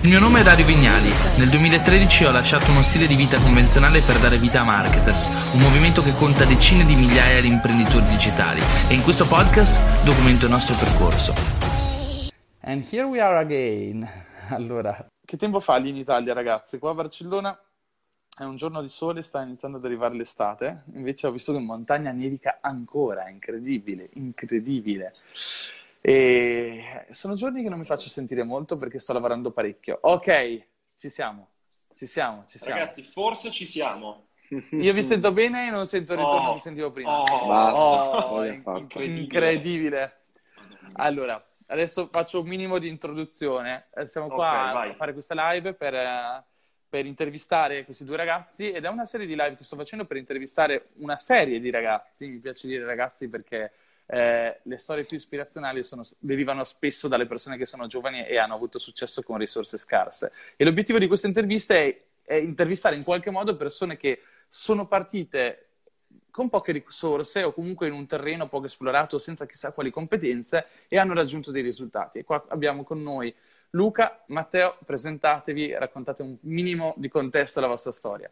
Il mio nome è Dario Vignali. Nel 2013 ho lasciato uno stile di vita convenzionale per dare vita a Marketers, un movimento che conta decine di migliaia di imprenditori digitali e in questo podcast documento il nostro percorso. And here we are again. Allora, che tempo fa lì in Italia, ragazzi? Qua a Barcellona è un giorno di sole, sta iniziando ad arrivare l'estate, invece ho visto che in montagna nevica ancora, incredibile, incredibile. E sono giorni che non mi faccio sentire molto perché sto lavorando parecchio. Ok, ci siamo, ci siamo, ci siamo. Ragazzi, forse ci siamo. Io vi sento bene e non sento il ritorno Oh, che sentivo prima. oh, Oh, infatti. incredibile. incredibile. Allora, adesso faccio un minimo di introduzione. Eh, Siamo qua Ok, vai. a fare questa live per, eh, per intervistare questi due ragazzi ed è una serie di live che sto facendo per intervistare una serie di ragazzi. Mi piace dire ragazzi perché eh, le storie più ispirazionali sono- derivano spesso dalle persone che sono giovani e hanno avuto successo con risorse scarse. E l'obiettivo di queste interviste è, è intervistare in qualche modo persone che sono partite con poche risorse o comunque in un terreno poco esplorato senza chissà quali competenze e hanno raggiunto dei risultati. E qua abbiamo con noi Luca, Matteo, presentatevi, raccontate un minimo di contesto alla vostra storia.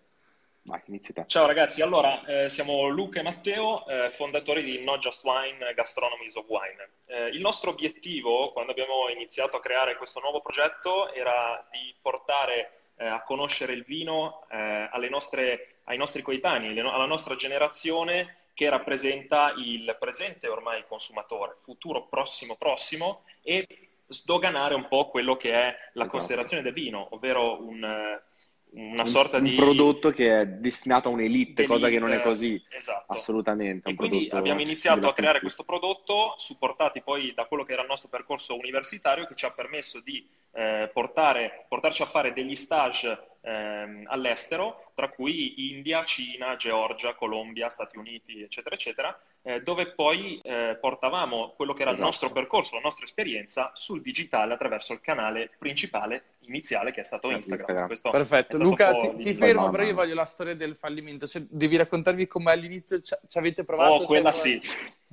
Vai. Ciao ragazzi, allora eh, siamo Luca e Matteo, eh, fondatori di Not Just Wine, Gastronomies of Wine. Eh, il nostro obiettivo quando abbiamo iniziato a creare questo nuovo progetto era di portare eh, a conoscere il vino eh, alle nostre- ai nostri coetanei, le alla nostra generazione che rappresenta il presente ormai consumatore, futuro prossimo prossimo e sdoganare un po' quello che è la Esatto. considerazione del vino, ovvero un, eh, una Un- sorta un di prodotto che è destinato a un'elite, cosa che non è così. Esatto. Assolutamente. E un quindi abbiamo iniziato a creare questo prodotto, supportati poi da quello che era il nostro percorso universitario, che ci ha permesso di eh, portare, portarci a fare degli stage ehm, all'estero, tra cui India, Cina, Georgia, Colombia, Stati Uniti, eccetera, eccetera, eh, dove poi eh, portavamo quello che era il Esatto. nostro percorso, la nostra esperienza sul digitale attraverso il canale principale iniziale che è stato Eh, Instagram. Instagram. Questo è Perfetto, stato Luca, ti, ti fermo, però io voglio la storia del fallimento. Cioè, devi raccontarvi come all'inizio ci, ci avete provato. Oh, cioè, quella come- sì,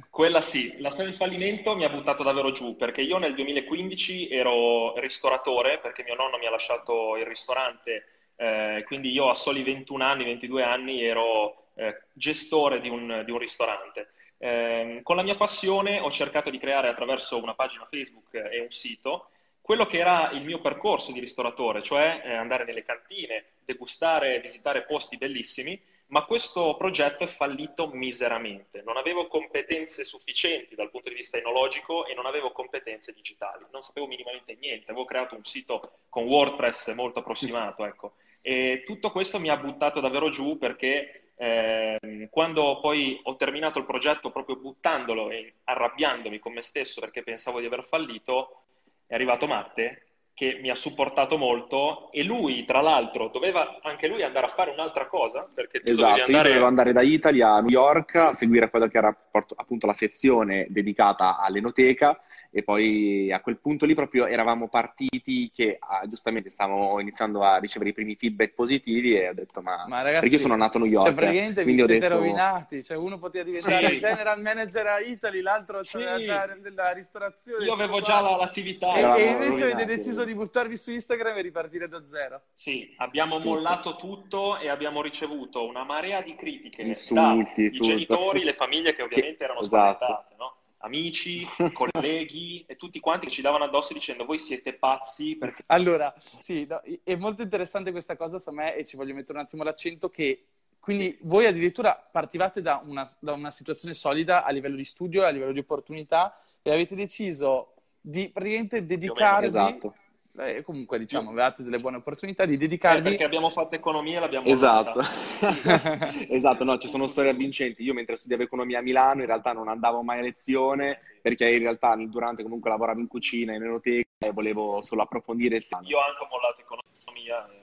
quella sì. La storia del fallimento mi ha buttato davvero giù perché io nel 2015 ero ristoratore perché mio nonno mi ha lasciato il ristorante, eh, quindi io a soli 21 anni, 22 anni ero eh, gestore di un, di un ristorante. Eh, con la mia passione ho cercato di creare attraverso una pagina Facebook e un sito quello che era il mio percorso di ristoratore, cioè eh, andare nelle cantine, degustare, visitare posti bellissimi, ma questo progetto è fallito miseramente. Non avevo competenze sufficienti dal punto di vista enologico e non avevo competenze digitali. Non sapevo minimamente niente. Avevo creato un sito con WordPress molto approssimato, ecco. E tutto questo mi ha buttato davvero giù perché ehm, quando poi ho terminato il progetto proprio buttandolo e arrabbiandomi con me stesso perché pensavo di aver fallito, è arrivato Matte che mi ha supportato molto e lui, tra l'altro, doveva anche lui andare a fare un'altra cosa perché Esatto, dovevi io andare dovevo andare da Italy a New York a seguire quello che era appunto la sezione dedicata all'enoteca e poi a quel punto lì proprio eravamo partiti che ah, giustamente stavamo iniziando a ricevere i primi feedback positivi e ho detto ma, Ma ragazzi, perché io sono nato a New York, Cioè, praticamente vi quindi ho siete detto rovinati. Cioè, uno poteva diventare Sì. general manager a Italy, l'altro Sì. aveva già della ristorazione. Io avevo già la- l'attività. E, e invece avete rovinati. deciso di buttarvi su Instagram e ripartire da zero. Sì, abbiamo Tutto. mollato tutto e abbiamo ricevuto una marea di critiche Insulti, dai tutto. genitori, le famiglie che ovviamente Che- erano esatto. spaventate, no? Amici, colleghi e tutti quanti che ci davano addosso dicendo voi siete pazzi perché Allora, sì, no, è molto interessante questa cosa, secondo me, e ci voglio mettere un attimo l'accento che quindi voi addirittura partivate da una, da una situazione solida a livello di studio, a livello di opportunità e avete deciso di praticamente dedicarvi, Esatto. Eh, comunque diciamo, avevate delle buone opportunità di Eh, dedicarvi perché abbiamo fatto economia e l'abbiamo Esatto, esatto, no, ci sono storie avvincenti. Io mentre studiavo economia a Milano in realtà non andavo mai a lezione perché in realtà durante comunque lavoravo in cucina, in enoteca e volevo solo approfondire il sano. Io ho anche mollato economia e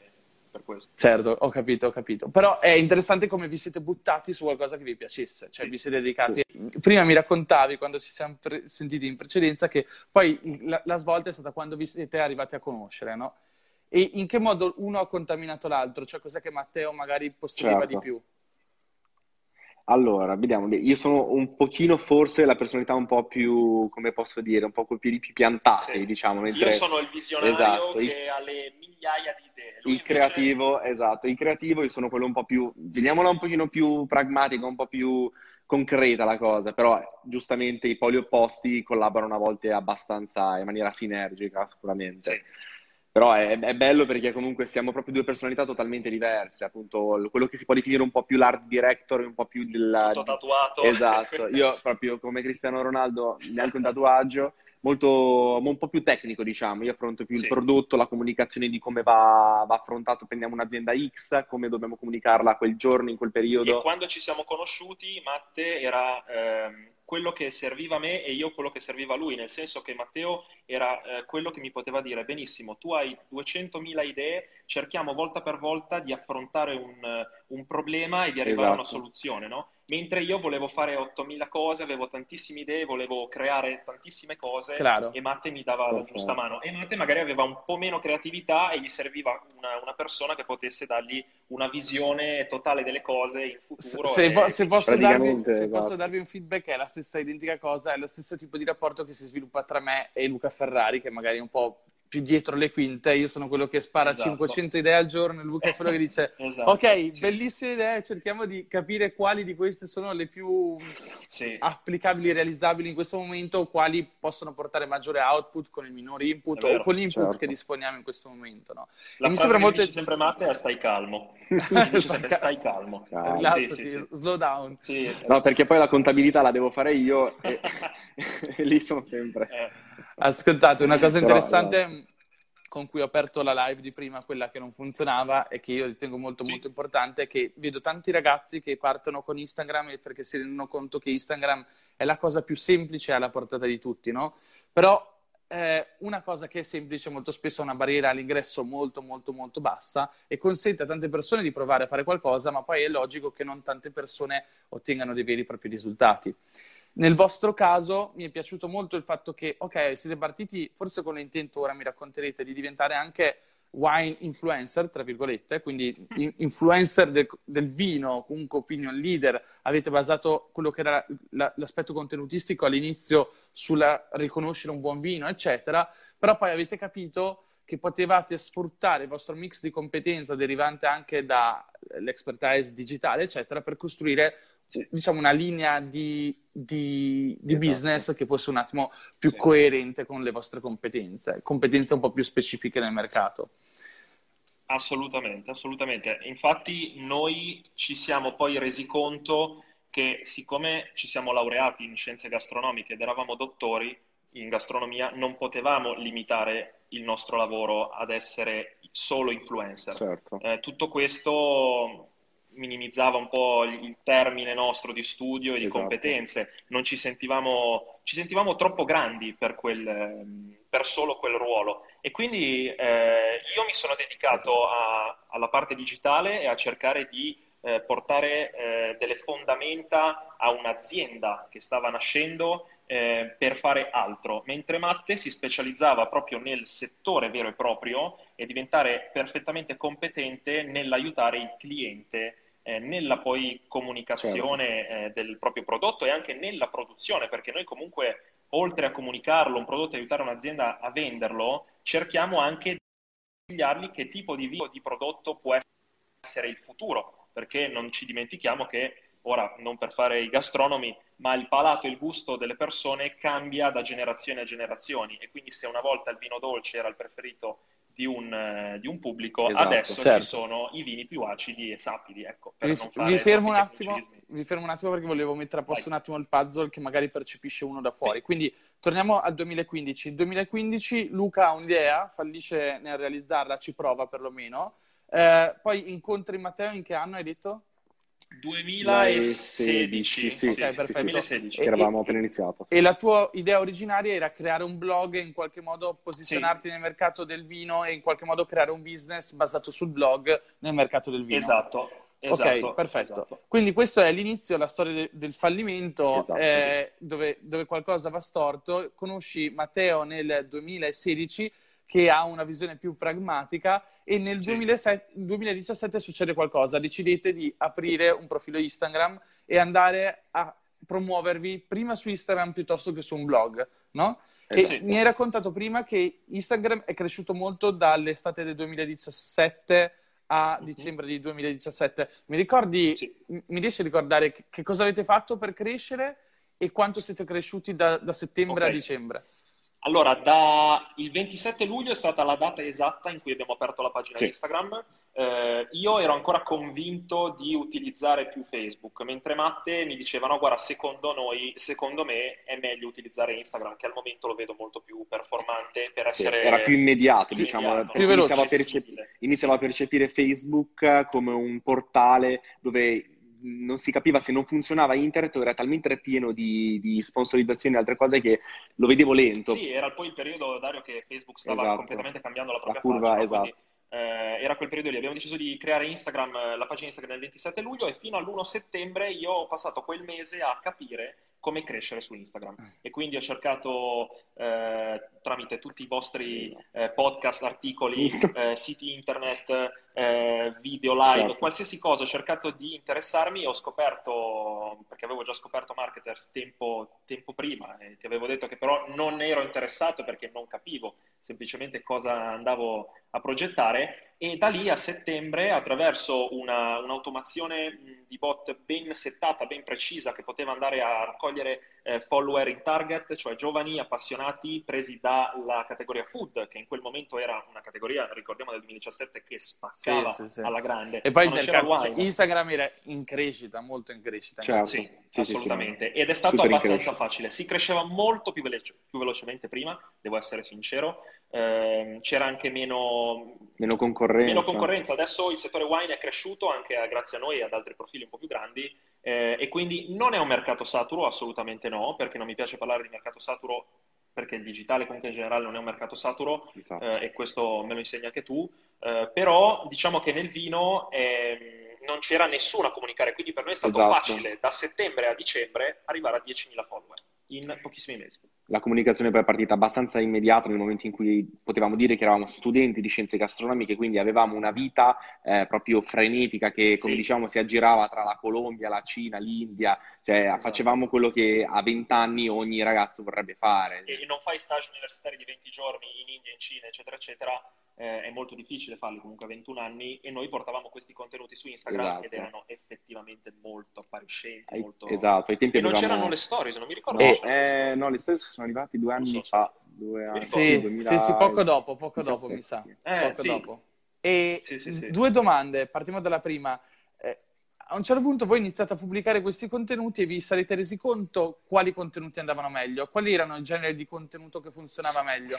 per questo. Certo, ho capito, ho capito. Però è interessante come vi siete buttati su qualcosa che vi piacesse, cioè Sì. vi siete dedicati. Prima mi raccontavi, quando ci siamo pre- sentiti in precedenza, che poi la, la svolta è stata quando vi siete arrivati a conoscere, no? E in che modo uno ha contaminato l'altro? Cioè, cos'è che Matteo magari possedeva Certo. di più? Allora, vediamo. Io sono un pochino forse la personalità un po' più, come posso dire, un po' con i piedi più piantati, Sì. diciamo. Mentre... Io sono il visionario Esatto, che il- ha le migliaia di idee. Lui Il invece- creativo, esatto, il creativo io sono quello un po' più, vediamola un pochino più pragmatica, un po' più concreta la cosa, però giustamente i poli opposti collaborano a volte abbastanza in maniera sinergica, sicuramente. Sì. Però è, è bello perché comunque siamo proprio due personalità totalmente diverse, appunto quello che si può definire un po' più l'art director, un po' più il... Tutto tatuato. Esatto, io proprio come Cristiano Ronaldo, neanche un tatuaggio, molto, un po' più tecnico, diciamo. Io affronto più il Sì. prodotto, la comunicazione di come va, va affrontato, prendiamo un'azienda X, come dobbiamo comunicarla quel giorno, in quel E periodo. quando ci siamo conosciuti, Matte era ehm, quello che serviva a me e io quello che serviva a lui, nel senso che Matteo era eh, quello che mi poteva dire, benissimo, tu hai 200.000 idee, cerchiamo volta per volta di affrontare un, un problema e di arrivare a una Esatto. soluzione, no? Mentre io volevo fare 8.000 cose, avevo tantissime idee, volevo creare tantissime cose Claro. e Matte mi dava la giusta mano. E Matte magari aveva un po' meno creatività e gli serviva una, una persona che potesse dargli una visione totale delle cose in futuro. Se, e po- se posso darvi, se esatto. posso darvi un feedback, è la stessa identica cosa, è lo stesso tipo di rapporto che si sviluppa tra me e Luca Ferrari, che magari è un po' più dietro le quinte. Io sono quello che spara Esatto. 500 idee al giorno, e Luca è quello che dice: Esatto, Ok, sì. bellissime idee, cerchiamo di capire quali di queste sono le più Sì. applicabili, realizzabili in questo momento, quali possono portare maggiore output con il minore input vero, o con l'input certo. che disponiamo in questo momento. No? La mi sembra molto- dice sempre Matte è stai calmo. Dice sempre stai calmo. Calmo. Rilassati, Sì, sì, sì. slow down. Sì. No, perché poi la contabilità la devo fare io e, e lì sono sempre. Eh, Ascoltate, una cosa Però, interessante con cui ho aperto la live di prima, quella che non funzionava e che io ritengo molto Sì. molto importante, è che vedo tanti ragazzi che partono con Instagram perché si rendono conto che Instagram è la cosa più semplice alla portata di tutti, no? Però eh, una cosa che è semplice molto spesso ha una barriera all'ingresso molto molto molto bassa e consente a tante persone di provare a fare qualcosa, ma poi è logico che non tante persone ottengano dei veri e propri risultati. Nel vostro caso mi è piaciuto molto il fatto che, ok, siete partiti forse con l'intento, ora mi racconterete, di diventare anche wine influencer, tra virgolette, quindi in- influencer del, del vino, comunque opinion leader, avete basato quello che era la- l'aspetto contenutistico all'inizio sulla riconoscere un buon vino, eccetera, però poi avete capito che potevate sfruttare il vostro mix di competenza derivante anche dall'expertise digitale, eccetera, per costruire. Diciamo una linea di, di- di Esatto. business che fosse un attimo più Sì. coerente con le vostre competenze, competenze un po' più specifiche nel mercato. Assolutamente, assolutamente. Infatti noi ci siamo poi resi conto che siccome ci siamo laureati in scienze gastronomiche ed eravamo dottori in gastronomia, non potevamo limitare il nostro lavoro ad essere solo influencer. Certo. Eh, tutto questo minimizzava un po' il termine nostro di studio e di Esatto. competenze, non ci sentivamo, ci sentivamo troppo grandi per, quel, per solo quel ruolo. E quindi eh, io mi sono dedicato a- alla parte digitale e a cercare di eh, portare eh, delle fondamenta a un'azienda che stava nascendo eh, per fare altro, mentre Matte si specializzava proprio nel settore vero e proprio e diventare perfettamente competente nell'aiutare il cliente eh, nella poi comunicazione eh, del proprio prodotto e anche nella produzione, perché noi comunque oltre a comunicarlo, un prodotto e aiutare un'azienda a venderlo, cerchiamo anche di consigliargli che tipo di vino di prodotto può essere il futuro, perché non ci dimentichiamo che ora non per fare i gastronomi, ma il palato e il gusto delle persone cambia da generazione a generazioni. E quindi se una volta il vino dolce era il preferito di un, eh, di un pubblico, Esatto, adesso certo. ci sono i vini più acidi e sapidi, ecco, per Vi, non vi fermo attimo, vi fermo un attimo perché volevo mettere a posto Vai. un attimo il puzzle che magari percepisce uno da fuori. Sì. Quindi torniamo al 2015. Il 2015 Luca ha un'idea, fallisce nel realizzarla, ci prova perlomeno. Eh, poi incontri Matteo in che anno hai detto? 2016, Sì, Ok, sì, perfetto. 2016. E- Eravamo appena iniziato. E la tua idea originaria era creare un blog e in qualche modo posizionarti nel mercato del vino e in qualche modo creare un business basato sul blog nel mercato del vino. Esatto, esatto, ok, perfetto. esatto. Quindi questo è l'inizio, la storia de- del fallimento, Esatto. eh, dove, dove qualcosa va storto. Conosci Matteo nel 2016 che ha una visione più pragmatica e nel Sì. 2007 2017 succede qualcosa, decidete di aprire un profilo Instagram e andare a promuovervi prima su Instagram piuttosto che su un blog, no? Esatto. E mi hai raccontato prima che Instagram è cresciuto molto dall'estate del 2017 a Mhm. dicembre di 2017. Mi ricordi, Sì. mi riesci a ricordare che, cosa avete fatto per crescere e quanto siete cresciuti da, da settembre Ok. a dicembre? Allora, da il 27 luglio è stata la data esatta in cui abbiamo aperto la pagina Sì. Instagram. Eh, io ero ancora convinto di utilizzare più Facebook, mentre Matte mi diceva: No, guarda, secondo noi, secondo me è meglio utilizzare Instagram, che al momento lo vedo molto più performante per Sì, essere era più immediato, più diciamo, immediato, più veloce. iniziavo a, percep- iniziavo a percepire Facebook come un portale dove non si capiva se non funzionava internet o era talmente pieno di, di sponsorizzazioni e altre cose che lo vedevo lento. Sì, era poi il periodo, Dario, che Facebook stava Esatto. completamente cambiando la La propria curva, faccia, esatto. Quindi, eh, era quel periodo lì. Abbiamo deciso di creare Instagram, la pagina Instagram il 27 luglio e fino all'1 settembre io ho passato quel mese a capire come crescere su Instagram. E quindi ho cercato eh, tramite tutti i vostri eh, podcast, articoli, eh, siti internet, eh, video live, Certo. qualsiasi cosa, ho cercato di interessarmi ho scoperto, perché avevo già scoperto Marketers tempo, tempo prima, e ti avevo detto che però non ero interessato perché non capivo semplicemente cosa andavo a progettare e da lì a settembre attraverso una, un'automazione di bot ben settata, ben precisa che poteva andare a raccogliere eh, follower in target, cioè giovani appassionati presi dalla categoria food, che in quel momento era una categoria, ricordiamo del 2017, che spaccava Sì, sì, sì. alla grande. E poi il cioè. Instagram era in crescita, molto in crescita. Certo. Sì, Sì, sì, sì, assolutamente. Ed è stato abbastanza facile. Si cresceva molto più, veloce- più velocemente prima, devo essere sincero. Ehm, c'era anche meno, Meno concorrenza. Meno concorrenza. Adesso il settore wine è cresciuto anche a- grazie a noi e ad altri profili un po' più grandi. eh, e quindi non è un mercato saturo, assolutamente no, perché non mi piace parlare di mercato saturo perché il digitale comunque in generale non è un mercato saturo Esatto. eh, e questo me lo insegni anche tu, eh, però diciamo che nel vino ehm, non c'era nessuno a comunicare, quindi per noi è stato Esatto. facile da settembre a dicembre arrivare a 10.000 follower in pochissimi mesi. La comunicazione poi è partita abbastanza immediata nel momento in cui potevamo dire che eravamo studenti di scienze gastronomiche, quindi avevamo una vita eh, proprio frenetica che, come Sì. diciamo, si aggirava tra la Colombia, la Cina, l'India, cioè Esatto. facevamo quello che a 20 anni ogni ragazzo vorrebbe fare. E non fai stage universitari di 20 giorni in India, in Cina, eccetera, eccetera, eh, è molto difficile farli comunque a 21 anni e noi portavamo questi contenuti su Instagram Esatto. ed erano effettivamente molto appariscenti, molto... Esatto, ai tempi E non avevamo... c'erano le stories, non mi ricordo. Eh, stories. no, le storie sono arrivate due anni so, fa. Due anni. Sì, 2000 sì, sì, poco dopo, poco dopo 17. mi sa. Eh, poco sì. dopo. E Sì, sì, sì. due domande, partiamo dalla prima. Eh, a un certo punto voi iniziate a pubblicare questi contenuti e vi sarete resi conto quali contenuti andavano meglio, quali erano i generi di contenuto che funzionava meglio.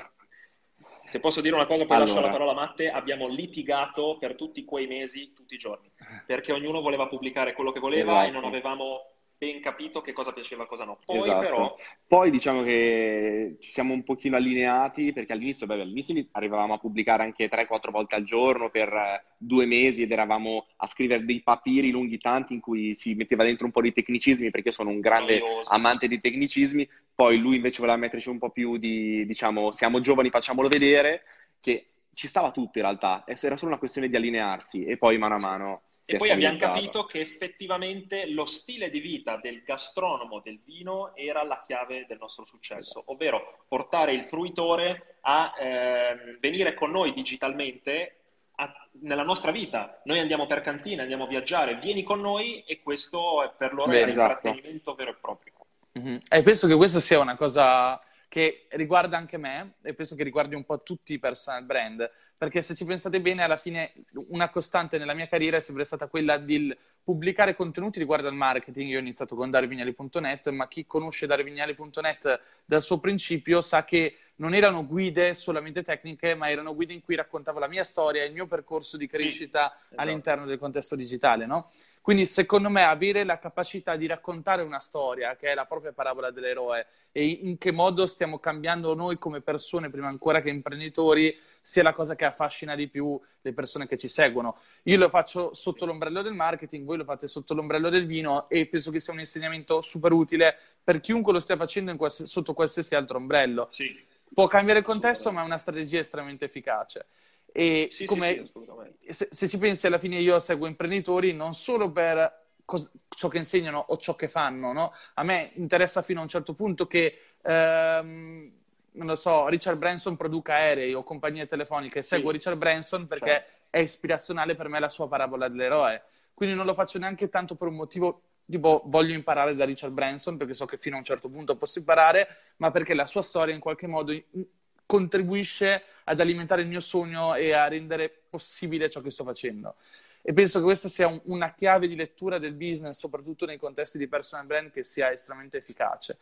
Se posso dire una cosa, poi lascio Allora. la parola a Matte, abbiamo litigato per tutti quei mesi, tutti i giorni, perché ognuno voleva pubblicare quello che voleva e Esatto. non avevamo ben capito che cosa piaceva e cosa no. Poi Esatto. però, Poi diciamo che ci siamo un pochino allineati perché all'inizio, beh, all'inizio arrivavamo a pubblicare anche 3-4 volte al giorno per eh, due mesi ed eravamo a scrivere dei papiri lunghi tanti in cui si metteva dentro un po' di tecnicismi perché sono un grande noioso. amante di tecnicismi. Poi lui invece voleva metterci un po' più di, diciamo, siamo giovani, facciamolo vedere, che ci stava tutto in realtà. Era solo una questione di allinearsi e poi mano a mano E poi abbiamo capito che effettivamente lo stile di vita del gastronomo del vino era la chiave del nostro successo, ovvero portare il fruitore a ehm, venire con noi digitalmente a- nella nostra vita. Noi andiamo per cantina, andiamo a viaggiare, vieni con noi e questo è per loro è esatto. l'intrattenimento vero e proprio. Mhm. E penso che questa sia una cosa che riguarda anche me e penso che riguardi un po' tutti i personal brand, perché se ci pensate bene, alla fine una costante nella mia carriera è sempre stata quella di pubblicare contenuti riguardo al marketing. Io ho iniziato con darevignali.net, ma chi conosce darevignali.net dal suo principio sa che non erano guide solamente tecniche, ma erano guide in cui raccontavo la mia storia, il mio percorso di crescita esatto. all'interno del contesto digitale, no? Quindi secondo me avere la capacità di raccontare una storia, che è la propria parabola dell'eroe, e in che modo stiamo cambiando noi come persone, prima ancora che imprenditori, sia la cosa che affascina di più le persone che ci seguono. Io lo faccio sotto l'ombrello del marketing, voi lo fate sotto l'ombrello del vino e penso che sia un insegnamento super utile per chiunque lo stia facendo quals- sotto qualsiasi altro ombrello. Sì, Può cambiare il contesto, ma è una strategia estremamente efficace. E sì, come sì, se, se ci pensi alla fine io seguo imprenditori non solo per cos- ciò che insegnano o ciò che fanno, no? A me interessa fino a un certo punto che, ehm, non lo so, Richard Branson produca aerei o compagnie telefoniche. Seguo Sì. Richard Branson perché Certo. è ispirazionale per me la sua parabola dell'eroe. Quindi non lo faccio neanche tanto per un motivo tipo voglio imparare da Richard Branson perché so che fino a un certo punto posso imparare, ma perché la sua storia in qualche modo contribuisce ad alimentare il mio sogno e a rendere possibile ciò che sto facendo. E penso che questa sia un- una chiave di lettura del business, soprattutto nei contesti di personal brand, che sia estremamente efficace.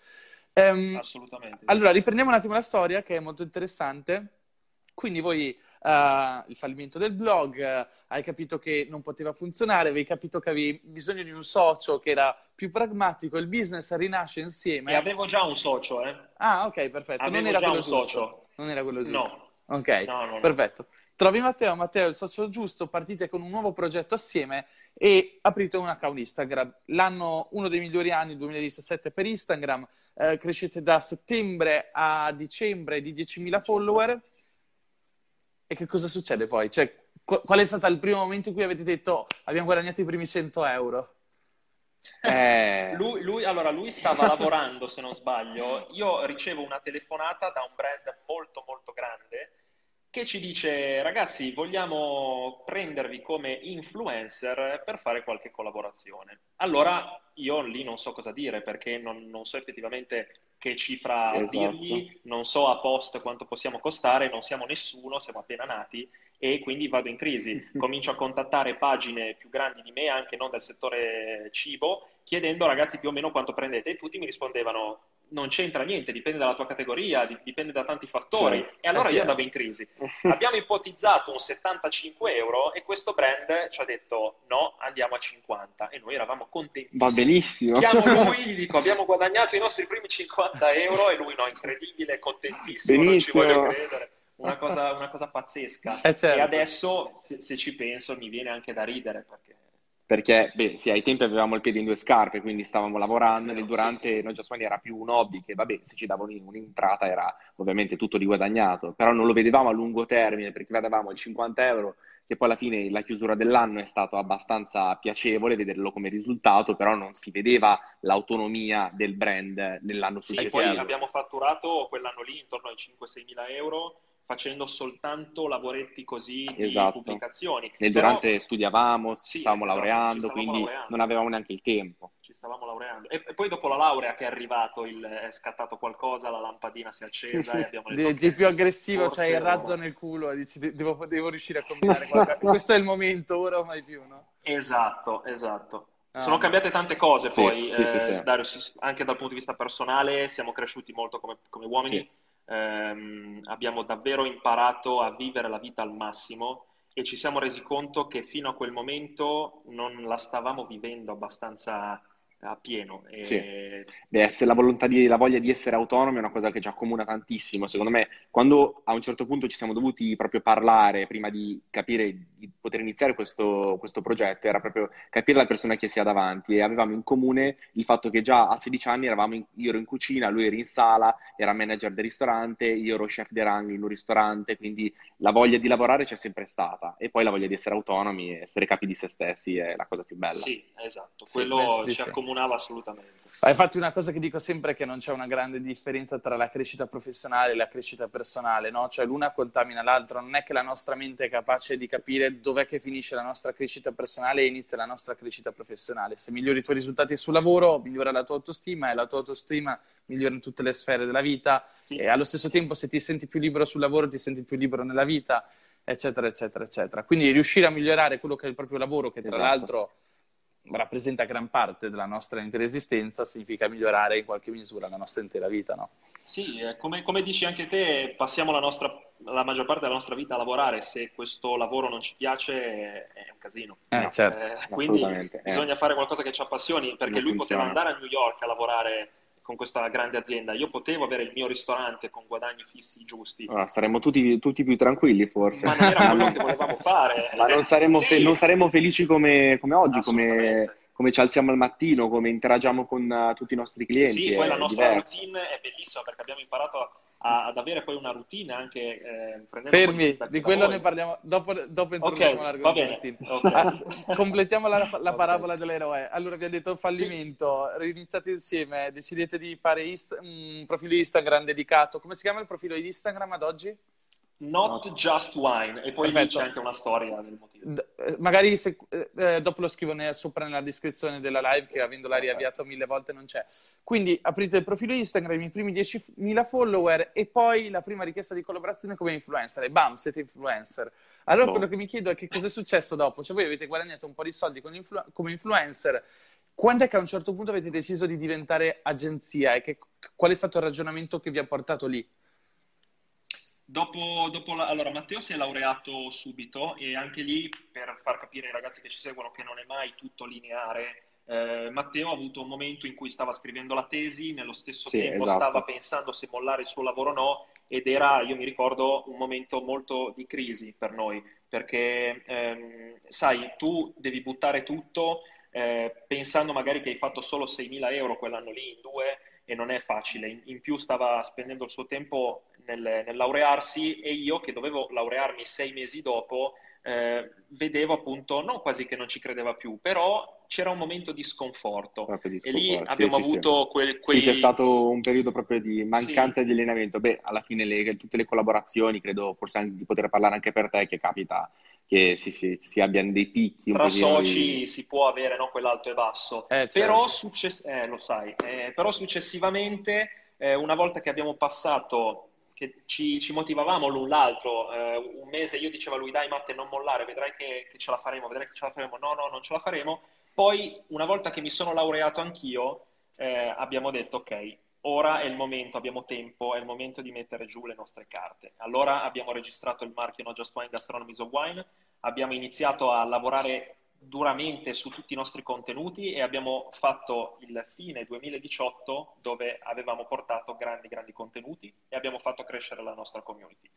Ehm, Assolutamente. allora, riprendiamo un attimo la storia che è molto interessante. Quindi voi, eh, il fallimento del blog, eh, hai capito che non poteva funzionare, avevi capito che avevi bisogno di un socio che era più pragmatico, il business rinasce insieme. E avevo già un socio, eh. Ah, ok, perfetto. non Avevo era già quello un giusto. socio. Non era quello giusto. No. Ok, No, no, perfetto. Trovi Matteo, Matteo è il socio giusto, partite con un nuovo progetto assieme e aprite un account Instagram. L'anno, uno dei migliori anni, il 2017 per Instagram, eh, crescete da settembre a dicembre di 10.000 follower. E che cosa succede poi? Cioè, qu- qual è stato il primo momento in cui avete detto "Oh, abbiamo guadagnato i primi 100 euro? Eh, Lui, lui- allora, lui stava lavorando, se non sbaglio. Io ricevo una telefonata da un brand molto, molto grande che ci dice: Ragazzi, vogliamo prendervi come influencer per fare qualche collaborazione. Allora, io lì non so cosa dire perché non, non so effettivamente che cifra Esatto. dirgli, non so a post quanto possiamo costare, non siamo nessuno, siamo appena nati e quindi vado in crisi. Comincio a contattare pagine più grandi di me, anche non del settore cibo, chiedendo ragazzi più o meno quanto prendete e tutti mi rispondevano non c'entra niente, dipende dalla tua categoria, di- dipende da tanti fattori. Certo, e allora io andavo in crisi. Abbiamo ipotizzato un 75 euro e questo brand ci ha detto no, andiamo a 50 e noi eravamo contentissimi. va benissimo. Chiamo lui, gli dico abbiamo guadagnato i nostri primi 50 euro e lui no, incredibile, contentissimo, non ci Benissimo. voglio credere. Una cosa, una cosa pazzesca. Eh, certo. E adesso, se, se ci penso, mi viene anche da ridere perché Perché, beh, sì, ai tempi avevamo il piede in due scarpe, quindi stavamo lavorando, nel Sì. durante No Just Money era più un hobby che, vabbè, se ci davano un'entrata era ovviamente tutto di guadagnato, però non lo vedevamo a lungo termine perché vedevamo il 50 euro, che poi alla fine la chiusura dell'anno è stato abbastanza piacevole vederlo come risultato, però non si vedeva l'autonomia del brand nell'anno Sì, successivo. poi abbiamo fatturato quell'anno lì intorno ai 5-6 mila euro facendo soltanto lavoretti così di Esatto. pubblicazioni. Nel Però durante studiavamo, Sì, stavamo esatto, ci laureando, stavamo quindi laureando. non avevamo neanche il tempo. ci stavamo laureando. E, e poi dopo la laurea che è arrivato, il- è scattato qualcosa, la lampadina si è accesa e abbiamo detto "Ok, più aggressivo, c'hai il no". razzo nel culo e dici "De- devo, devo riuscire a combinare qualcosa. Questo è il momento, ora o mai più, no? Esatto, esatto. Ah. Sono cambiate tante cose Sì, poi, sì, sì, eh, sì. Dario, anche dal punto di vista personale siamo cresciuti molto come, come uomini, Sì. Ehm, abbiamo davvero imparato a vivere la vita al massimo e ci siamo resi conto che fino a quel momento non la stavamo vivendo abbastanza a pieno. E- Sì. Beh, essere la volontà di, la voglia di essere autonomi è una cosa che ci accomuna tantissimo. Secondo me, quando a un certo punto ci siamo dovuti proprio parlare prima di capire di poter iniziare questo, questo progetto, era proprio capire la persona che si ha davanti e avevamo in comune il fatto che già a 16 anni eravamo in- io ero in cucina, lui era in sala, era manager del ristorante, io ero chef de rang in un ristorante, quindi la voglia di lavorare c'è sempre stata e poi la voglia di essere autonomi e essere capi di se stessi è la cosa più bella. Sì, esatto, Sì, quello di ci sì. Accomunava assolutamente. Hai fatto una cosa che dico sempre che non c'è una grande differenza tra la crescita professionale e la crescita personale, no? Cioè l'una contamina l'altra, non è che la nostra mente è capace di capire dov'è che finisce la nostra crescita personale e inizia la nostra crescita professionale. Se migliori i tuoi risultati sul lavoro, migliora la tua autostima e la tua autostima migliora in tutte le sfere della vita Sì. e allo stesso tempo se ti senti più libero sul lavoro, ti senti più libero nella vita, eccetera, eccetera, eccetera. Quindi riuscire a migliorare quello che è il proprio lavoro, che tra Esatto. l'altro rappresenta gran parte della nostra intera esistenza, significa migliorare in qualche misura la nostra intera vita, no? Sì, eh, come, come dici anche te, passiamo la, nostra, la maggior parte della nostra vita a lavorare, se questo lavoro non ci piace è, un casino. Eh, No, certo. Eh, quindi eh. bisogna fare qualcosa che ci appassioni, perché Non lui funziona. poteva andare a New York a lavorare con questa grande azienda, io potevo avere il mio ristorante con guadagni fissi giusti, Allora, saremmo tutti, tutti più tranquilli forse. ma non era quello che volevamo fare. Ma non saremmo, fe- Sì, non saremmo felici come, come oggi, come, come ci alziamo al mattino, come interagiamo con uh, tutti i nostri clienti. Sì, poi la nostra diverso. routine è bellissima perché abbiamo imparato a, a, ad avere poi una routine anche eh, Fermi, di quello ne parliamo dopo, dopo introduciamo okay, l'argomento. Okay. Ah, completiamo la, la okay. parabola dell'eroe. Allora vi ha detto fallimento, sì. iniziate insieme, decidete di fare ist- un profilo Instagram dedicato. Come si chiama il profilo di Instagram ad oggi? Not just wine, e poi Perfetto. c'è anche una storia del motivo. D- eh, magari se, eh, eh, dopo lo scrivo sopra nella descrizione della live, che avendola riavviato mille volte non c'è. Quindi aprite il profilo Instagram, i primi 10.000 follower e poi la prima richiesta di collaborazione come influencer. E bam, siete influencer. Allora no. quello che mi chiedo è che cosa è successo dopo? Cioè voi avete guadagnato un po' di soldi influ- come influencer, quando è che a un certo punto avete deciso di diventare agenzia e che, qual è stato il ragionamento che vi ha portato lì? Dopo, dopo la, allora, Matteo si è laureato subito e anche lì, per far capire ai ragazzi che ci seguono che non è mai tutto lineare, eh, Matteo ha avuto un momento in cui stava scrivendo la tesi, nello stesso sì, tempo esatto. stava pensando se mollare il suo lavoro o no, ed era, io mi ricordo, un momento molto di crisi per noi, perché ehm, sai, tu devi buttare tutto eh, pensando magari che hai fatto solo 6.000 euro quell'anno lì in due e non è facile. In, in più stava spendendo il suo tempo nel, nel, laurearsi e io che dovevo laurearmi sei mesi dopo eh, vedevo appunto, non quasi che non ci credeva più, però c'era un momento di sconforto. Di sconforto. E lì abbiamo sì, avuto sì, quel, quei... Sì, c'è stato un periodo proprio di mancanza di allenamento. Beh, alla fine le, tutte le collaborazioni, credo forse anche di poter parlare anche per te, che capita che si, si, si abbiano dei picchi. Tra soci di... si può avere no, quell'alto e basso, eh, certo. però, success- eh, lo sai, eh, però successivamente, eh, una volta che abbiamo passato che ci, ci, motivavamo l'un l'altro. Eh, un mese io dicevo a lui, dai Matte, non mollare, vedrai che, che, ce la faremo, vedrai che ce la faremo. No, no, non ce la faremo. Poi, una volta che mi sono laureato anch'io, eh, abbiamo detto, ok, ora è il momento, abbiamo tempo, è il momento di mettere giù le nostre carte. Allora abbiamo registrato il marchio No Just Wine Gastronomies of Wine, abbiamo iniziato a lavorare duramente su tutti i nostri contenuti e abbiamo fatto il fine 2018 dove avevamo portato grandi, grandi contenuti e abbiamo fatto crescere la nostra community.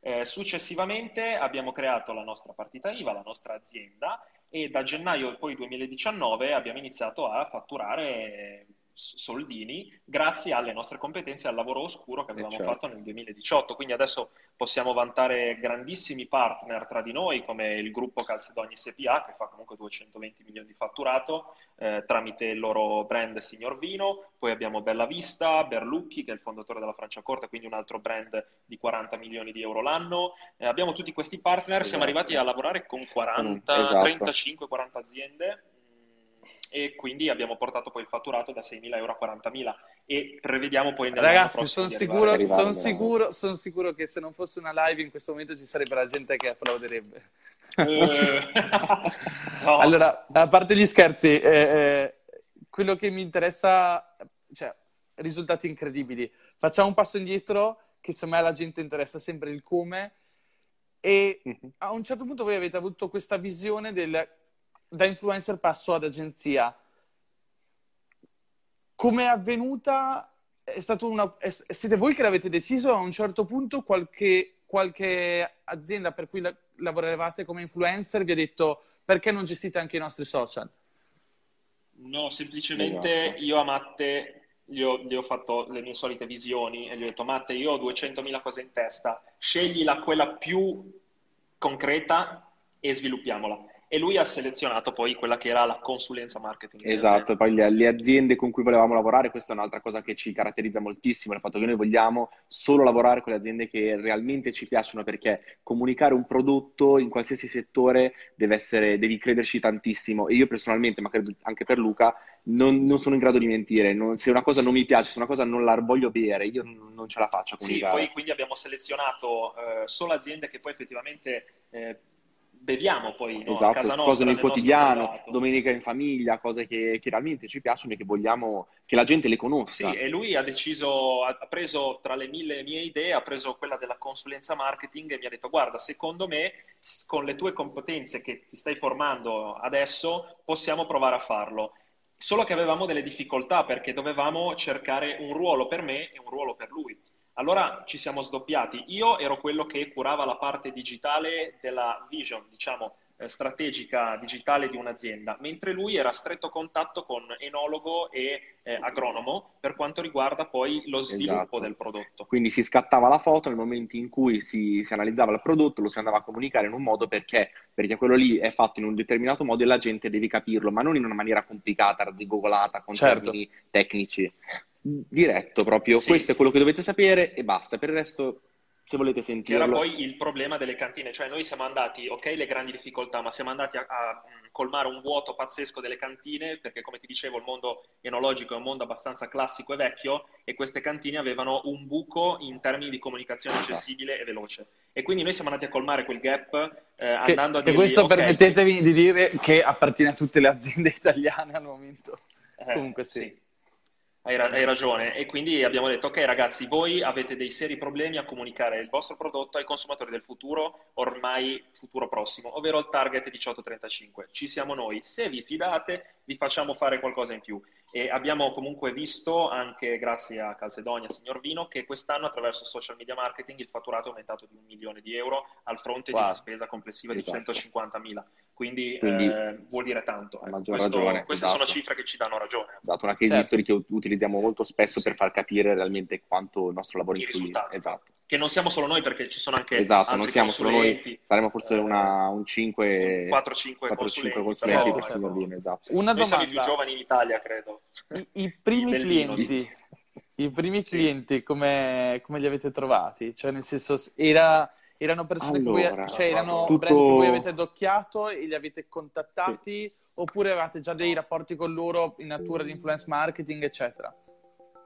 Eh, successivamente abbiamo creato la nostra partita IVA, la nostra azienda e da gennaio poi 2019 abbiamo iniziato a fatturare soldini grazie alle nostre competenze e al lavoro oscuro che avevamo certo. fatto nel 2018. Quindi adesso possiamo vantare grandissimi partner tra di noi come il gruppo Calzedogni SPA che fa comunque 220 milioni di fatturato eh, tramite il loro brand Signor Vino, poi abbiamo Bella Vista, Berlucchi che è il fondatore della Franciacorta, quindi un altro brand di 40 milioni di euro l'anno. Eh, abbiamo tutti questi partner, esatto. siamo arrivati a lavorare con 40, mm, esatto. 35-40 aziende e quindi abbiamo portato poi il fatturato da 6.000 euro a 40.000 e prevediamo poi ragazzi sono sicuro, son sicuro, son sicuro che se non fosse una live in questo momento ci sarebbe la gente che applauderebbe eh. no. allora a parte gli scherzi eh, eh, quello che mi interessa cioè risultati incredibili facciamo un passo indietro che secondo me la gente interessa sempre il come e mhm. a un certo punto voi avete avuto questa visione del da influencer passo ad agenzia. Come è avvenuta? È stato una, è, siete voi che l'avete deciso? A un certo punto qualche, qualche azienda per cui la, lavoravate come influencer vi ha detto perché non gestite anche i nostri social? No, semplicemente esatto. io a Matte gli ho, gli ho, fatto le mie solite visioni e gli ho detto Matte io ho 200.000 cose in testa, scegli la, quella più concreta e sviluppiamola e lui ha selezionato poi quella che era la consulenza marketing. Esatto, poi le, le, aziende con cui volevamo lavorare, questa è un'altra cosa che ci caratterizza moltissimo, il fatto che noi vogliamo solo lavorare con le aziende che realmente ci piacciono perché comunicare un prodotto in qualsiasi settore deve essere, devi crederci tantissimo e io personalmente, ma credo anche per Luca, non, non sono in grado di mentire, non, se una cosa non mi piace, se una cosa non la voglio bere, io non, non ce la faccio a comunicare. Sì, poi quindi abbiamo selezionato eh, solo aziende che poi effettivamente... Eh, beviamo poi no? esatto, a casa nostra, cose nel quotidiano, domenica in famiglia, cose che, che, realmente ci piacciono e che vogliamo che la gente le conosca. Sì, e lui ha deciso, ha preso tra le mille mie idee, ha preso quella della consulenza marketing e mi ha detto guarda, secondo me con le tue competenze che ti stai formando adesso possiamo provare a farlo. Solo che avevamo delle difficoltà perché dovevamo cercare un ruolo per me e un ruolo per lui. Allora ci siamo sdoppiati. Io ero quello che curava la parte digitale della vision, diciamo, eh, strategica digitale di un'azienda, mentre lui era a stretto contatto con enologo e eh, agronomo per quanto riguarda poi lo sviluppo Esatto. del prodotto. Quindi si scattava la foto nel momento in cui si, si analizzava il prodotto, lo si andava a comunicare in un modo perché, perché quello lì è fatto in un determinato modo e la gente deve capirlo, ma non in una maniera complicata, arzigogolata, con Certo. termini tecnici. Diretto proprio, Sì. questo è quello che dovete sapere e basta. Per il resto, se volete Che era sentirlo, poi il problema delle cantine, cioè noi siamo andati, ok, le grandi difficoltà, ma siamo andati a, a, mh, colmare un vuoto pazzesco delle cantine, perché come ti dicevo il mondo enologico è un mondo abbastanza classico e vecchio e queste cantine avevano un buco in termini di comunicazione Esatto. accessibile e veloce. E quindi noi siamo andati a colmare quel gap eh, Che, andando a che dirgli, questo ok, permettetemi di dire che appartiene a tutte le aziende italiane al momento. Eh, Comunque sì. Hai, ra- hai ragione. E quindi abbiamo detto, ok ragazzi, voi avete dei seri problemi a comunicare il vostro prodotto ai consumatori del futuro, ormai futuro prossimo, ovvero il target 18-35. Ci siamo noi. Se vi fidate, vi facciamo fare qualcosa in più. E abbiamo comunque visto, anche grazie a Calzedonia, signor Vino, che quest'anno attraverso social media marketing il fatturato è aumentato di un milione di euro al fronte di Wow. una spesa complessiva di Esatto. 150.000. Quindi, Quindi, eh, vuol dire tanto. ecco. maggior Questo- ragione, queste esatto. sono cifre che ci danno ragione. esatto, una case Certo. history che ut- utilizziamo molto spesso per Sì. far capire realmente quanto il nostro lavoro influisce. Esatto. Che non siamo solo noi perché ci sono anche Esatto, altri non siamo solo noi, saremo forse eh, una, un 5, un 4-5 4-5 consulenti, consulenti però, per ecco. esatto. Una Noi siamo i più domanda. giovani in Italia, credo. I, i primi clienti, i primi Sì. clienti come, come li avete trovati? Cioè, nel senso, era- erano persone Allora, cioè, erano tutto- brand voi avete adocchiato e li avete contattati? Oppure avevate già dei rapporti con loro in natura di influence marketing, eccetera?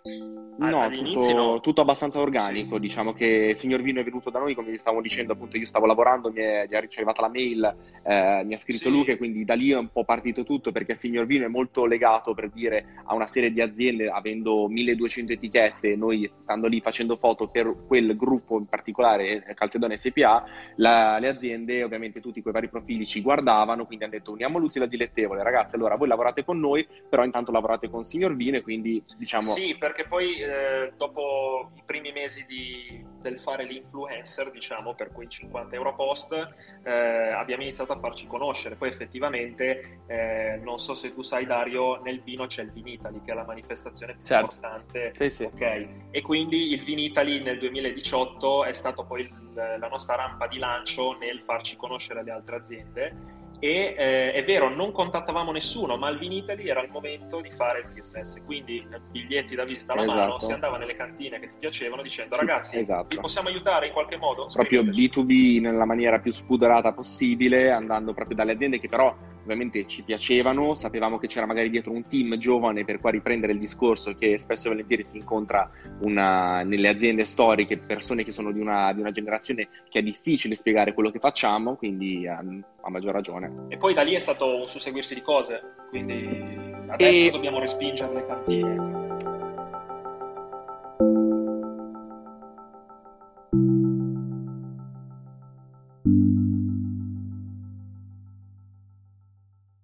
No, All'inizio tutto, no. tutto abbastanza organico. Sì. Diciamo che il signor Vino è venuto da noi, come vi stavo dicendo, appunto, io stavo lavorando, mi è, è arrivata la mail, eh, mi ha scritto Sì. Luca, e quindi da lì è un po' partito tutto perché il signor Vino è molto legato per dire a una serie di aziende, avendo 1200 etichette, noi stando lì facendo foto per quel gruppo in particolare, eh, Calcedonia SPA, la- le aziende, ovviamente tutti quei vari profili ci guardavano, quindi hanno detto uniamo l'utile al dilettevole, ragazzi, allora voi lavorate con noi, però intanto lavorate con il signor Vino e quindi diciamo... Sì, perché poi eh, dopo i primi mesi di- del fare l'influencer, diciamo, per quei 50 euro post, eh, abbiamo iniziato a farci conoscere. Poi effettivamente, eh, non so se tu sai Dario, nel vino c'è il Vinitali, che è la manifestazione più Certo. importante Sì, sì. Ok, e quindi il Vinitali nel 2018 è stato poi il- la nostra rampa di lancio nel farci conoscere alle altre aziende e eh, è vero, non contattavamo nessuno, ma al Vinitali era il momento di fare il business, quindi eh, biglietti da visita alla mano, Esatto. si andava nelle cantine che ti piacevano dicendo ragazzi, esatto. vi possiamo aiutare in qualche modo? proprio Scriveteci. B2B nella maniera più spudorata possibile, sì. andando proprio dalle aziende che però ovviamente ci piacevano, sapevamo che c'era magari dietro un team giovane per qua riprendere il discorso che spesso e volentieri si incontra una- nelle aziende storiche, persone che sono di una, di una generazione che è difficile spiegare quello che facciamo, quindi a, a maggior ragione. E poi da lì è stato un susseguirsi di cose, quindi adesso E- dobbiamo respingere le cantine.